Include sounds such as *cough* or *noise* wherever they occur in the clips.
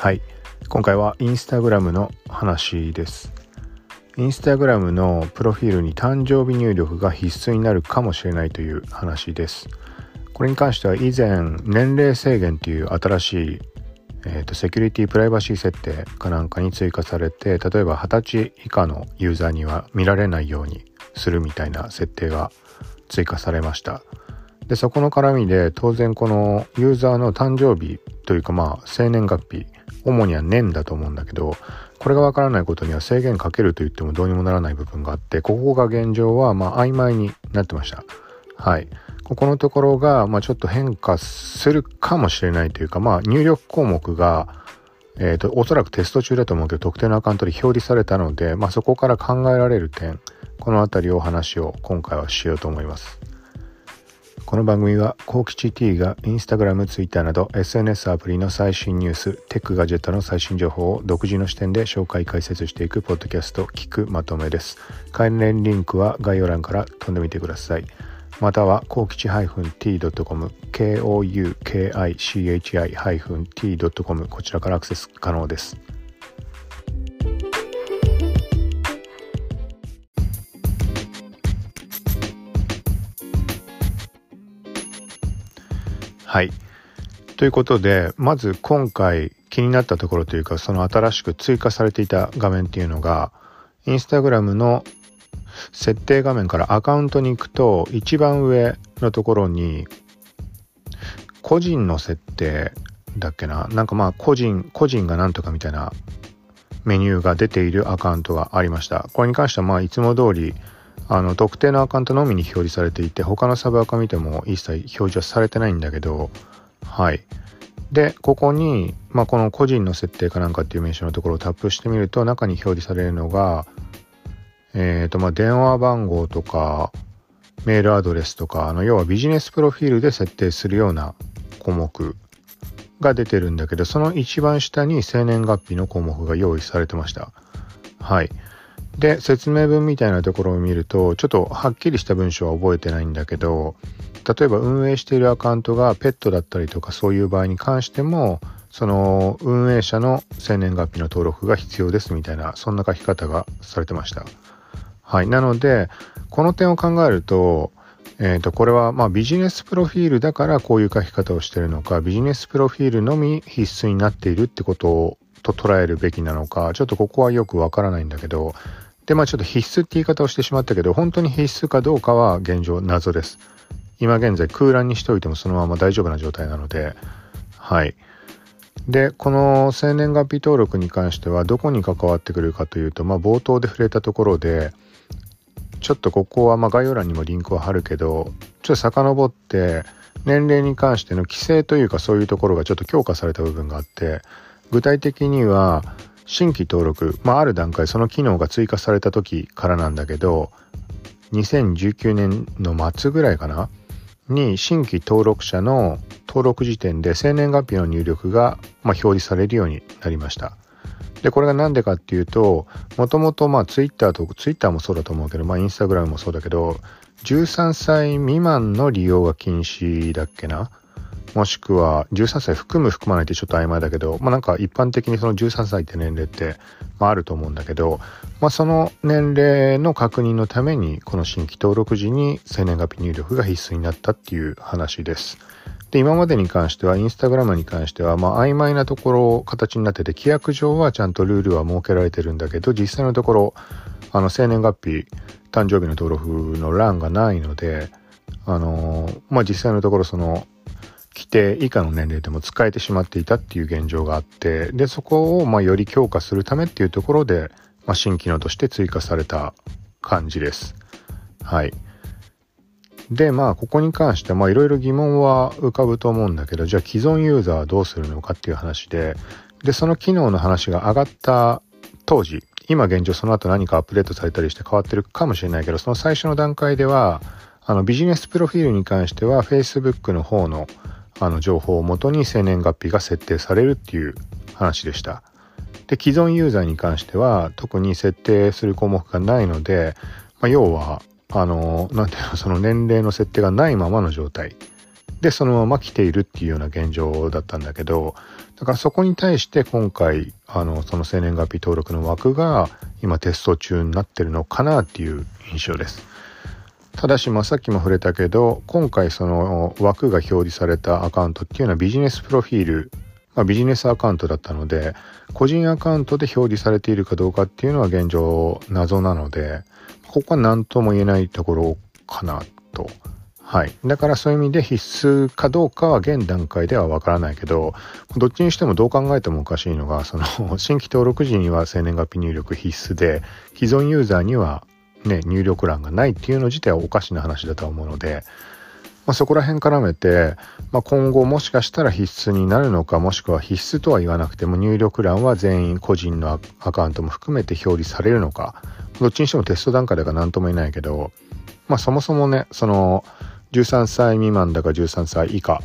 はい。今回はインスタグラムの話です。インスタグラムのプロフィールに誕生日入力が必須になるかもしれないという話です。これに関しては以前年齢制限という新しい、えーと、セキュリティプライバシー設定かなんかに追加されて例えば20歳以下のユーザーには見られないようにするみたいな設定が追加されました。でそこの絡みで当然このユーザーの誕生日というかまあ生年月日主には年だと思うんだけどこれがわからないことには制限かけると言ってもどうにもならない部分があってここが現状はまあ曖昧になってました。はい。ここのところがまあちょっと変化するかもしれないというかまあ入力項目がえーと、おそらくテスト中だと思うけど特定のアカウントで表示されたので、まあ、そこから考えられる点この辺りをお話を今回はしようと思います。この番組は、コウキチ T がインスタグラム、ツイッターなど SNS アプリの最新ニュース、テックガジェットの最新情報を独自の視点で紹介解説していくポッドキャスト、聞くまとめです。関連リンクは概要欄から飛んでみてください。または、コウキチ -t.com、k-o-u-k-i-c-h-i-t.com、こちらからアクセス可能です。はい。ということで、まず今回気になったところというか、その新しく追加されていた画面っていうのが、インスタグラムの設定画面からアカウントに行くと、一番上のところに、個人の設定だっけな、なんかまあ個人、個人がなんとかみたいなメニューが出ているアカウントがありました。これに関してはまあいつも通り、あの特定のアカウントのみに表示されていて他のサブアカ見ても一切表示はされてないんだけどはい。でここに、まあ、この個人の設定かなんかっていう名称のところをタップしてみると中に表示されるのがえっ、ー、とまあ電話番号とかメールアドレスとかあの要はビジネスプロフィールで設定するような項目が出てるんだけどその一番下に生年月日の項目が用意されてました。はい。で説明文みたいなところを見るとちょっとはっきりした文章は覚えてないんだけど例えば運営しているアカウントがペットだったりとかそういう場合に関してもその運営者の生年月日の登録が必要ですみたいなそんな書き方がされてました。はい、なのでこの点を考えると,、えー、とこれはまビジネスプロフィールだからこういう書き方をしてるのかビジネスプロフィールのみ必須になっているってことをと捉えるべきなのかちょっとここはよくわからないんだけどでまあちょっと必須って言い方をしてしまったけど本当に必須かどうかは現状謎です。今現在空欄にしておいてもそのまま大丈夫な状態なので。はい。でこの生年月日登録に関してはどこに関わってくるかというと、まあ、冒頭で触れたところでちょっとここはま概要欄にもリンクは貼るけどちょっと遡って年齢に関しての規制というかそういうところがちょっと強化された部分があって具体的には新規登録、まあ、ある段階その機能が追加された時からなんだけど2019年の末ぐらいかな？に新規登録者の登録時点で生年月日の入力が、まあ、表示されるようになりました。で、これが何でかっていうと、もともとまあツイッターと、ツイッターもそうだと思うけど、まあインスタグラムもそうだけど、13歳未満の利用が禁止だっけな？もしくは13歳含む含まないってちょっと曖昧だけど、まあなんか一般的にその13歳って年齢って、まああると思うんだけど、まあその年齢の確認のために、この新規登録時に生年月日入力が必須になったっていう話です。で、今までに関しては、インスタグラムに関しては、まあ曖昧なところ形になってて、規約上はちゃんとルールは設けられてるんだけど、実際のところ、あの生年月日、誕生日の登録の欄がないので、あのー、まあ実際のところその規定以下の年齢でも使えてしまっていたっていう現状があってでそこをまあより強化するためっていうところで、まあ、新機能として追加された感じです。はい。でまあここに関してはいろいろ疑問は浮かぶと思うんだけどじゃあ既存ユーザーはどうするのかっていう話ででその機能の話が上がった当時今現状その後何かアップデートされたりして変わってるかもしれないけどその最初の段階ではあのビジネスプロフィールに関しては Facebook の方のあの情報をもとに生年月日が設定されるっていう話でした。で既存ユーザーに関しては特に設定する項目がないので、まあ、要はあの何ていうのその年齢の設定がないままの状態でそのまま来ているっていうような現状だったんだけどだからそこに対して今回あのその生年月日登録の枠が今テスト中になってるのかなっていう印象です。ただし、まあ、さっきも触れたけど今回その枠が表示されたアカウントっていうのはビジネスプロフィール、まあ、ビジネスアカウントだったので個人アカウントで表示されているかどうかっていうのは現状謎なのでここは何とも言えないところかなとはい。だからそういう意味で必須かどうかは現段階ではわからないけど、どっちにしてもどう考えてもおかしいのが、その *laughs* 新規登録時には生年月日入力必須で、既存ユーザーにはね、入力欄がないっていうの自体はおかしな話だと思うので、まあ、そこら辺絡めて、まあ、今後もしかしたら必須になるのかもしくは必須とは言わなくても入力欄は全員個人のアカウントも含めて表示されるのかどっちにしてもテスト段階だから何とも言えないけど、まあ、そもそもねその13歳未満だか13歳以下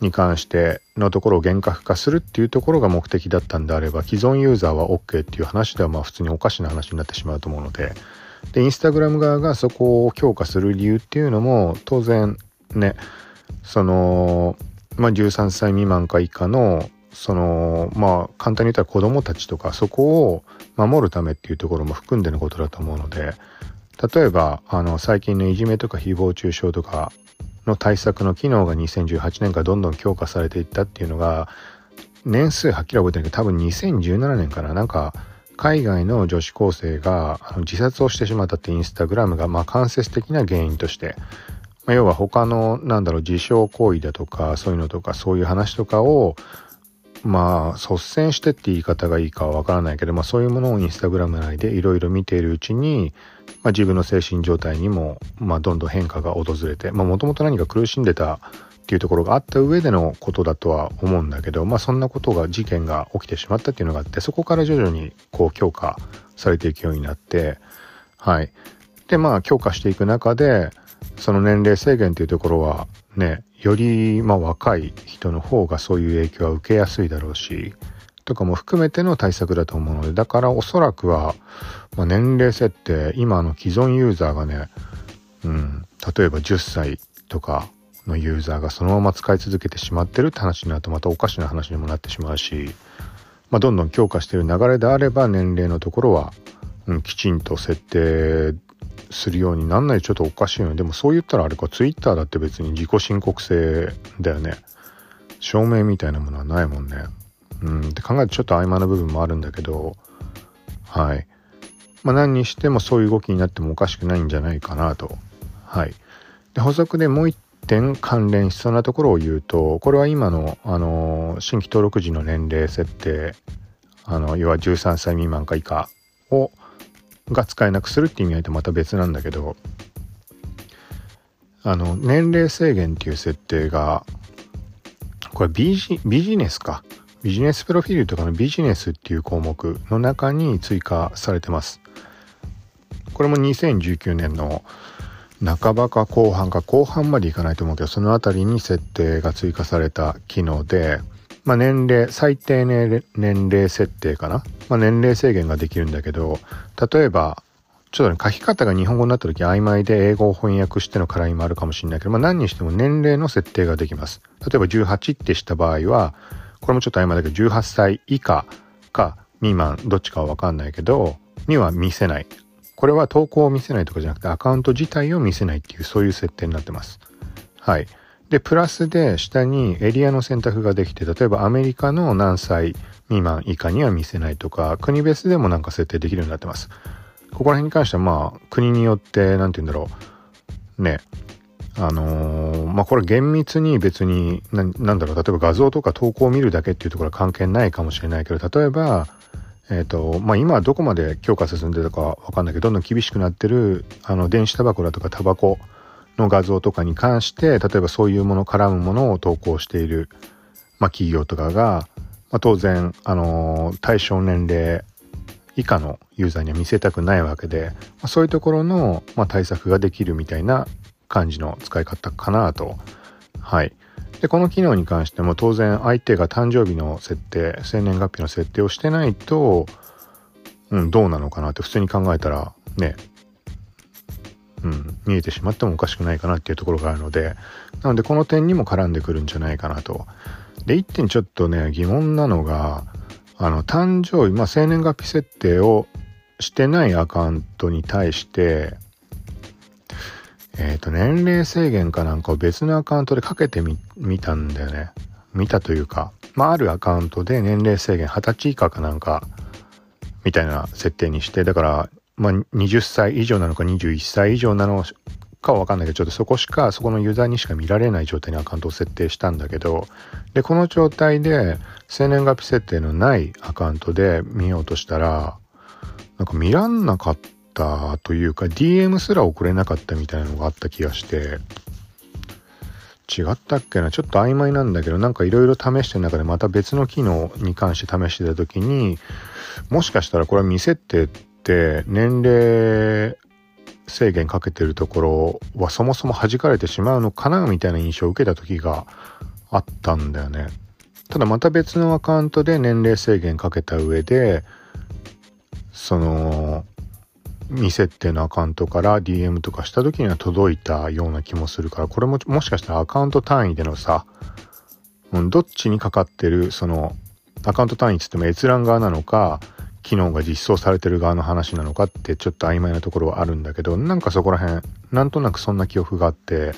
に関してのところを厳格化するっていうところが目的だったんであれば既存ユーザーは OK っていう話ではまあ普通におかしな話になってしまうと思うのででインスタグラム側がそこを強化する理由っていうのも当然ねそのまあ13歳未満か以下のそのまあ簡単に言ったら子供たちとかそこを守るためっていうところも含んでのことだと思うので例えばあの最近のいじめとか誹謗中傷とかの対策の機能が2018年からどんどん強化されていったっていうのが年数はっきり覚えてないけど多分2017年からなんか海外の女子高生が自殺をしてしまったってインスタグラムがま間接的な原因として、まあ、要は他のなんだろう自傷行為だとかそういうのとかそういう話とかをまあ率先してって言い方がいいかはわからないけど、まあ、そういうものをインスタグラム内でいろいろ見ているうちに、まあ、自分の精神状態にも、まあ、どんどん変化が訪れてもともと何か苦しんでたっていうところがあった上でのことだとは思うんだけど、まあ、そんなことが事件が起きてしまったっていうのがあってそこから徐々にこう強化されていくようになってはい。でまあ強化していく中でその年齢制限っていうところはねよりまあ若い人の方がそういう影響は受けやすいだろうしとかも含めての対策だと思うのでだからおそらくは、まあ、年齢設定今の既存ユーザーがね、うん、例えば10歳とかのユーザーがそのまま使い続けてしまってるって話になるとまたおかしな話にもなってしまうし、まあ、どんどん強化してる流れであれば年齢のところは、うん、きちんと設定するようになんないちょっとおかしいよね。でもそう言ったらあれかツイッターだって別に自己申告制だよね。証明みたいなものはないもんね。うんって考えるとちょっと曖昧な部分もあるんだけどはい。まあ何にしてもそういう動きになってもおかしくないんじゃないかなと。はい。で補足でもう一点関連しそうなところを言うとこれは今の、あの新規登録時の年齢設定あの要は13歳未満か以下をが使えなくするって意味合いとまた別なんだけどあの年齢制限っていう設定がこれビジビジネスか。ビジネスプロフィールとかのビジネスっていう項目の中に追加されてます。これも2019年の半ばか後半か後半までいかないと思うけどその辺りに設定が追加された機能で、まあ、年齢最低年齢設定かな、まあ、年齢制限ができるんだけど例えばちょっとね書き方が日本語になった時曖昧で英語を翻訳しての絡みもあるかもしれないけど、まあ、何にしても年齢の設定ができます。例えば18ってした場合はこれもちょっと曖昧だけど18歳以下か未満どっちかは分かんないけどには見せない。これは投稿を見せないとかじゃなくてアカウント自体を見せないっていうそういう設定になってます。はい。で、プラスで下にエリアの選択ができて、例えばアメリカの何歳未満以下には見せないとか、国別でもなんか設定できるようになってます。ここら辺に関してはまあ、国によって、何て言うんだろう。ね。あのー、まあこれ厳密に別にな、なんだろう、例えば画像とか投稿を見るだけっていうところは関係ないかもしれないけど、例えば、えっ、と、まあ、今はどこまで強化進んでるかわかんないけど、どんどん厳しくなってる、あの、電子タバコだとかタバコの画像とかに関して、例えばそういうもの、絡むものを投稿している、まあ、企業とかが、まあ、当然、あのー、対象年齢以下のユーザーには見せたくないわけで、まあ、そういうところの、まあ、対策ができるみたいな感じの使い方かなと、はい、でこの機能に関しても当然相手が誕生日の設定生年月日の設定をしてないと、うん、どうなのかなって普通に考えたらねうん、見えてしまってもおかしくないかなっていうところがあるのでなのでこの点にも絡んでくるんじゃないかなと。で、一点ちょっとね、疑問なのが、あの、誕生日、まあ、生年月日設定をしてないアカウントに対して、えっ、ー、と、年齢制限かなんかを別のアカウントでかけてみ、見たんだよね。見たというか、まあ、あるアカウントで年齢制限20歳以下かなんか、みたいな設定にして、だから、まあ、20歳以上なのか21歳以上なのかはわかんないけど、ちょっとそこしか、そこのユーザーにしか見られない状態にアカウントを設定したんだけど、で、この状態で、生年月日設定のないアカウントで見ようとしたら、なんか見らんなかったというか、DM すら送れなかったみたいなのがあった気がして、違ったっけな？ちょっと曖昧なんだけど、なんかいろいろ試してる中でまた別の機能に関して試してた時に、もしかしたらこれは見設定って年齢制限かけてるところはそもそも弾かれてしまうのかなみたいな印象を受けた時があったんだよね。ただまた別のアカウントで年齢制限かけた上でその未設定のアカウントから DM とかした時には届いたような気もするからこれももしかしたらアカウント単位でのさ、うん、どっちにかかってるそのアカウント単位つっても閲覧側なのか機能が実装されてる側の話なのかってちょっと曖昧なところはあるんだけどなんかそこら辺なんとなくそんな記憶があって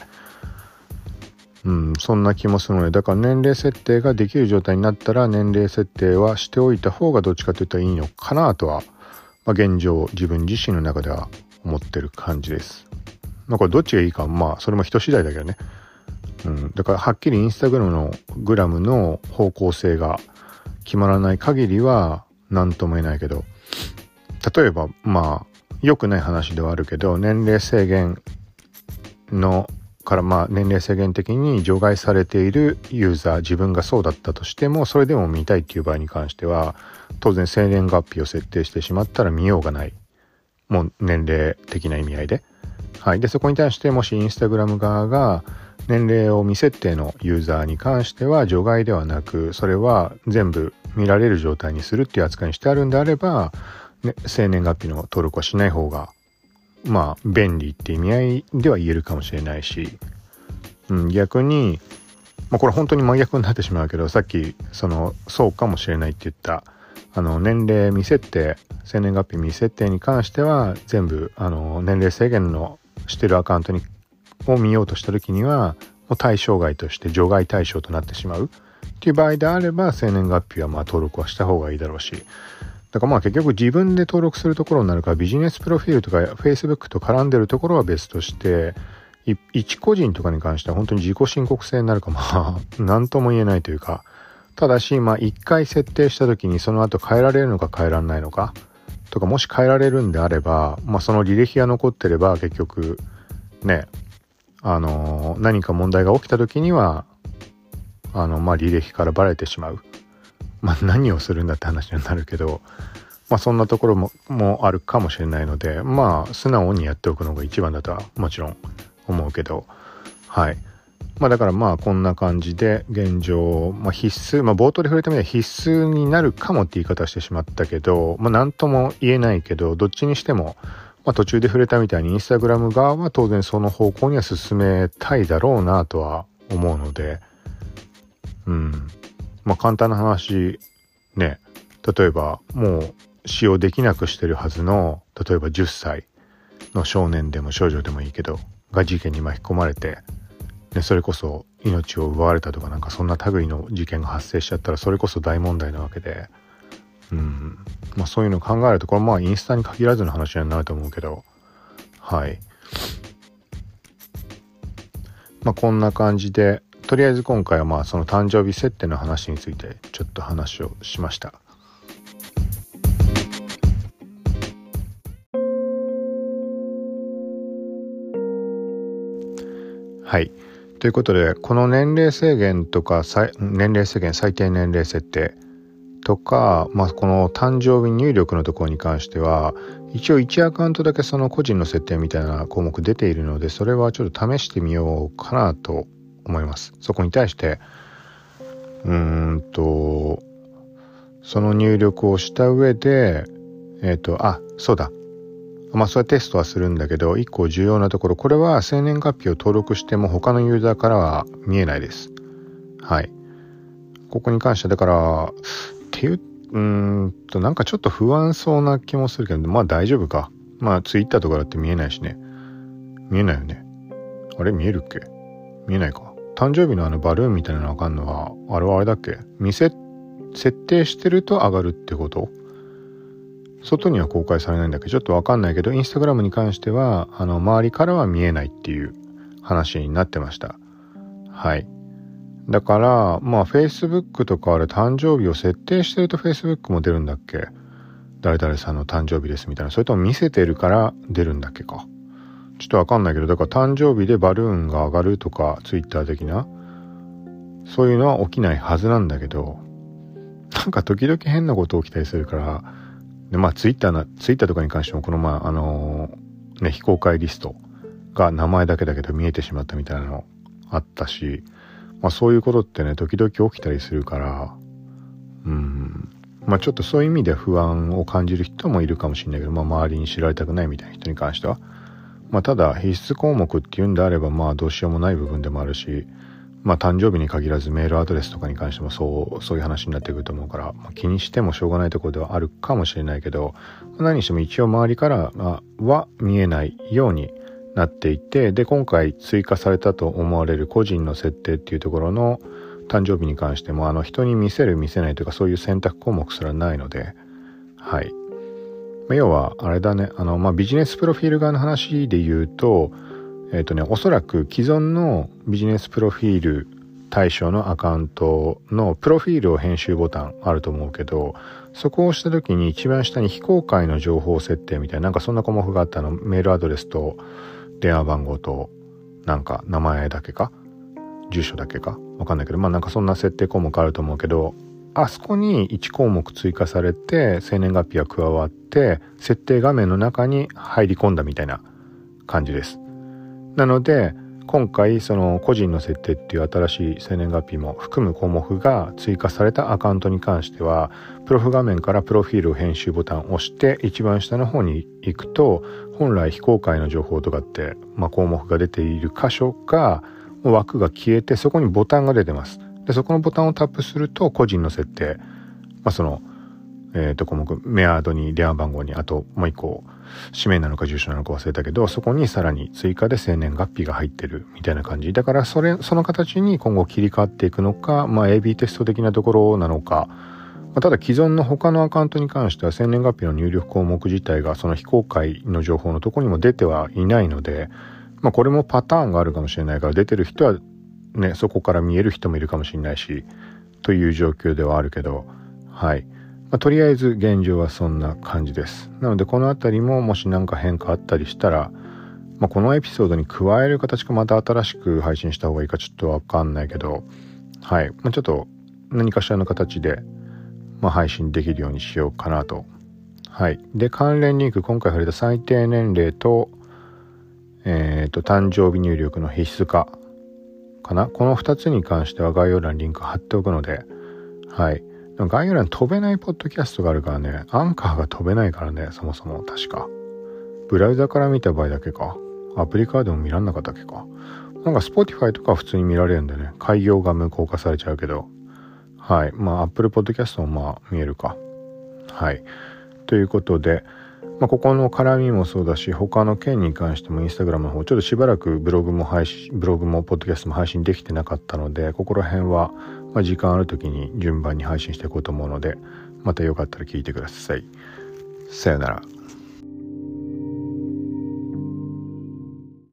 うんそんな気もするのでだから年齢設定ができる状態になったら年齢設定はしておいた方がどっちかといったらいいのかなとは、まあ、現状自分自身の中では思ってる感じです。まあこれどっちがいいかまあそれも人次第だけどね。うん、だからはっきりインスタグラムのグラムの方向性が決まらない限りは何とも言えないけど例えばまあ良くない話ではあるけど年齢制限のからまあ年齢制限的に除外されているユーザー自分がそうだったとしてもそれでも見たいっていう場合に関しては当然生年月日を設定してしまったら見ようがないもう年齢的な意味合いで。はい、でそこに対してもしインスタグラム側が年齢を未設定のユーザーに関しては除外ではなくそれは全部見られる状態にするっていう扱いにしてあるんであれば、ね、生年月日の登録はしない方がまあ便利って意味合いでは言えるかもしれないし、うん、逆に、まあ、これ本当に真逆になってしまうけどさっきそのそうかもしれないって言ったあの年齢未設定生年月日未設定に関しては全部あの年齢制限のしてるアカウントにを見ようとした時にはもう対象外として除外対象となってしまうっていう場合であれば生年月日はまあ登録はした方がいいだろうしだからまあ結局自分で登録するところになるからビジネスプロフィールとか Facebook と絡んでるところは別として一個人とかに関しては本当に自己申告制になるかまあ *laughs* 何とも言えないというかただしまあ一回設定した時にその後変えられるのか変えられないのかとかもし変えられるんであればまあその履歴が残ってれば結局ねあの何か問題が起きた時にはあのまあ履歴からバレてしまう。まあ何をするんだって話になるけどまあそんなところももあるかもしれないのでまあ素直にやっておくのが一番だとはもちろん思うけどはいまあだからまあこんな感じで現状、まあ、必須まあ冒頭で触れたみたいに必須になるかもって言い方してしまったけどまあ何とも言えないけどどっちにしてもまあ、途中で触れたみたいにインスタグラム側は当然その方向には進めたいだろうなとは思うので、うん。まあ簡単な話、ね、例えばもう使用できなくしてるはずの、例えば10歳の少年でも少女でもいいけど、が事件に巻き込まれて、ね、それこそ命を奪われたとかなんかそんな類の事件が発生しちゃったらそれこそ大問題なわけで、うん。まあ、そういうのを考えるとこれまあインスタに限らずの話になると思うけど。はい。まあこんな感じでとりあえず今回はまあその誕生日設定の話についてちょっと話をしました。はい。ということでこの年齢制限とか年齢制限最低年齢設定とか、まあ、この誕生日入力のところに関しては一応1アカウントだけその個人の設定みたいな項目出ているのでそれはちょっと試してみようかなと思いますそこに対してうーんとその入力をした上でえっ、ー、とあそうだまあ、そういうテストはするんだけど、一個重要なところ、これは生年月日を登録しても他のユーザーからは見えないです。はい。ここに関しては、だから、っていう、うんと、なんかちょっと不安そうな気もするけど、まあ大丈夫か。まあ、ツイッターとかだって見えないしね。見えないよね。あれ？見えるっけ？見えないか。誕生日のあのバルーンみたいなのわかんのは、あれはあれだっけ？店、設定してると上がるってこと？外には公開されないんだけ？ど、ちょっとわかんないけど、インスタグラムに関しては、あの、周りからは見えないっていう話になってました。はい。だから、まあ、Facebook とかあれ誕生日を設定してると Facebook も出るんだっけ？誰々さんの誕生日ですみたいな。それとも見せてるから出るんだっけか？ちょっとわかんないけど、だから誕生日でバルーンが上がるとか、Twitter 的な、そういうのは起きないはずなんだけど、なんか時々変なこと起きたりするから、で、まあツイッターな、ツイッターとかに関してもこのまあ、あのー、ね、非公開リストが名前だけだけど見えてしまったみたいなのあったし、まあそういうことってね、時々起きたりするから、うん、まあちょっとそういう意味で不安を感じる人もいるかもしれないけど、まあ周りに知られたくないみたいな人に関しては、まあただ必須項目っていうんであれば、まあどうしようもない部分でもあるし、まあ誕生日に限らずメールアドレスとかに関してもそう、そういう話になってくると思うから、まあ、気にしてもしょうがないところではあるかもしれないけど、何にしても一応周りからは見えないようになっていて、で、今回追加されたと思われる個人の設定っていうところの誕生日に関しても、あの人に見せる見せないというかそういう選択項目すらないので、はい。要は、あれだね、あの、まあ、ビジネスプロフィール側の話で言うと、えっ、ー、とね、おそらく既存のビジネスプロフィール対象のアカウントのプロフィールを編集ボタンあると思うけど、そこを押した時に一番下に非公開の情報設定みたいな、なんかそんな項目があったの、メールアドレスと電話番号と、なんか名前だけか？住所だけか？わかんないけど、まあなんかそんな設定項目あると思うけど、あそこに1項目追加されて、生年月日が加わって、設定画面の中に入り込んだみたいな感じです。なので今回その個人の設定っていう新しい生年月日も含む項目が追加されたアカウントに関してはプロフ画面からプロフィール編集ボタンを押して一番下の方に行くと本来非公開の情報とかって、まあ、項目が出ている箇所か枠が消えてそこにボタンが出てますでそこのボタンをタップすると個人の設定、まあ、そのえっ、ー、と、項目、メアードに電話番号に、あともう一個、氏名なのか住所なのか忘れたけど、そこにさらに追加で生年月日が入ってるみたいな感じ。だからそれ、その形に今後切り替わっていくのか、まあ AB テスト的なところなのか、まあ、ただ既存の他のアカウントに関しては生年月日の入力項目自体がその非公開の情報のとこにも出てはいないので、まあこれもパターンがあるかもしれないから出てる人はね、そこから見える人もいるかもしれないし、という状況ではあるけど、はい。まあ、とりあえず現状はそんな感じです。なのでこの辺りももし何か変化あったりしたら、まあ、このエピソードに加える形かまた新しく配信した方がいいかちょっとわかんないけど、はい。まあ、ちょっと何かしらの形で、ま、配信できるようにしようかなと。はい。で、関連リンク、今回触れた最低年齢と、えっ、ー、と、誕生日入力の必須化かな？この2つに関しては概要欄にリンク貼っておくので、はい。概要欄飛べないポッドキャストがあるからね、アンカーが飛べないからね、そもそも確か。ブラウザから見た場合だけか。アプリカードも見らんなかったっけか。なんか Spotify とか普通に見られるんでね、開業が無効化されちゃうけど。はい。まあ Apple Podcast もまあ見えるか。はい。ということで、まあ、ここの絡みもそうだし、他の件に関してもインスタグラムの方、ちょっとしばらくブログも配信、ブログもポッドキャストも配信できてなかったので、ここら辺はま、時間ある時に順番に配信していこうと思うのでまたよかったら聞いてください。さよなら。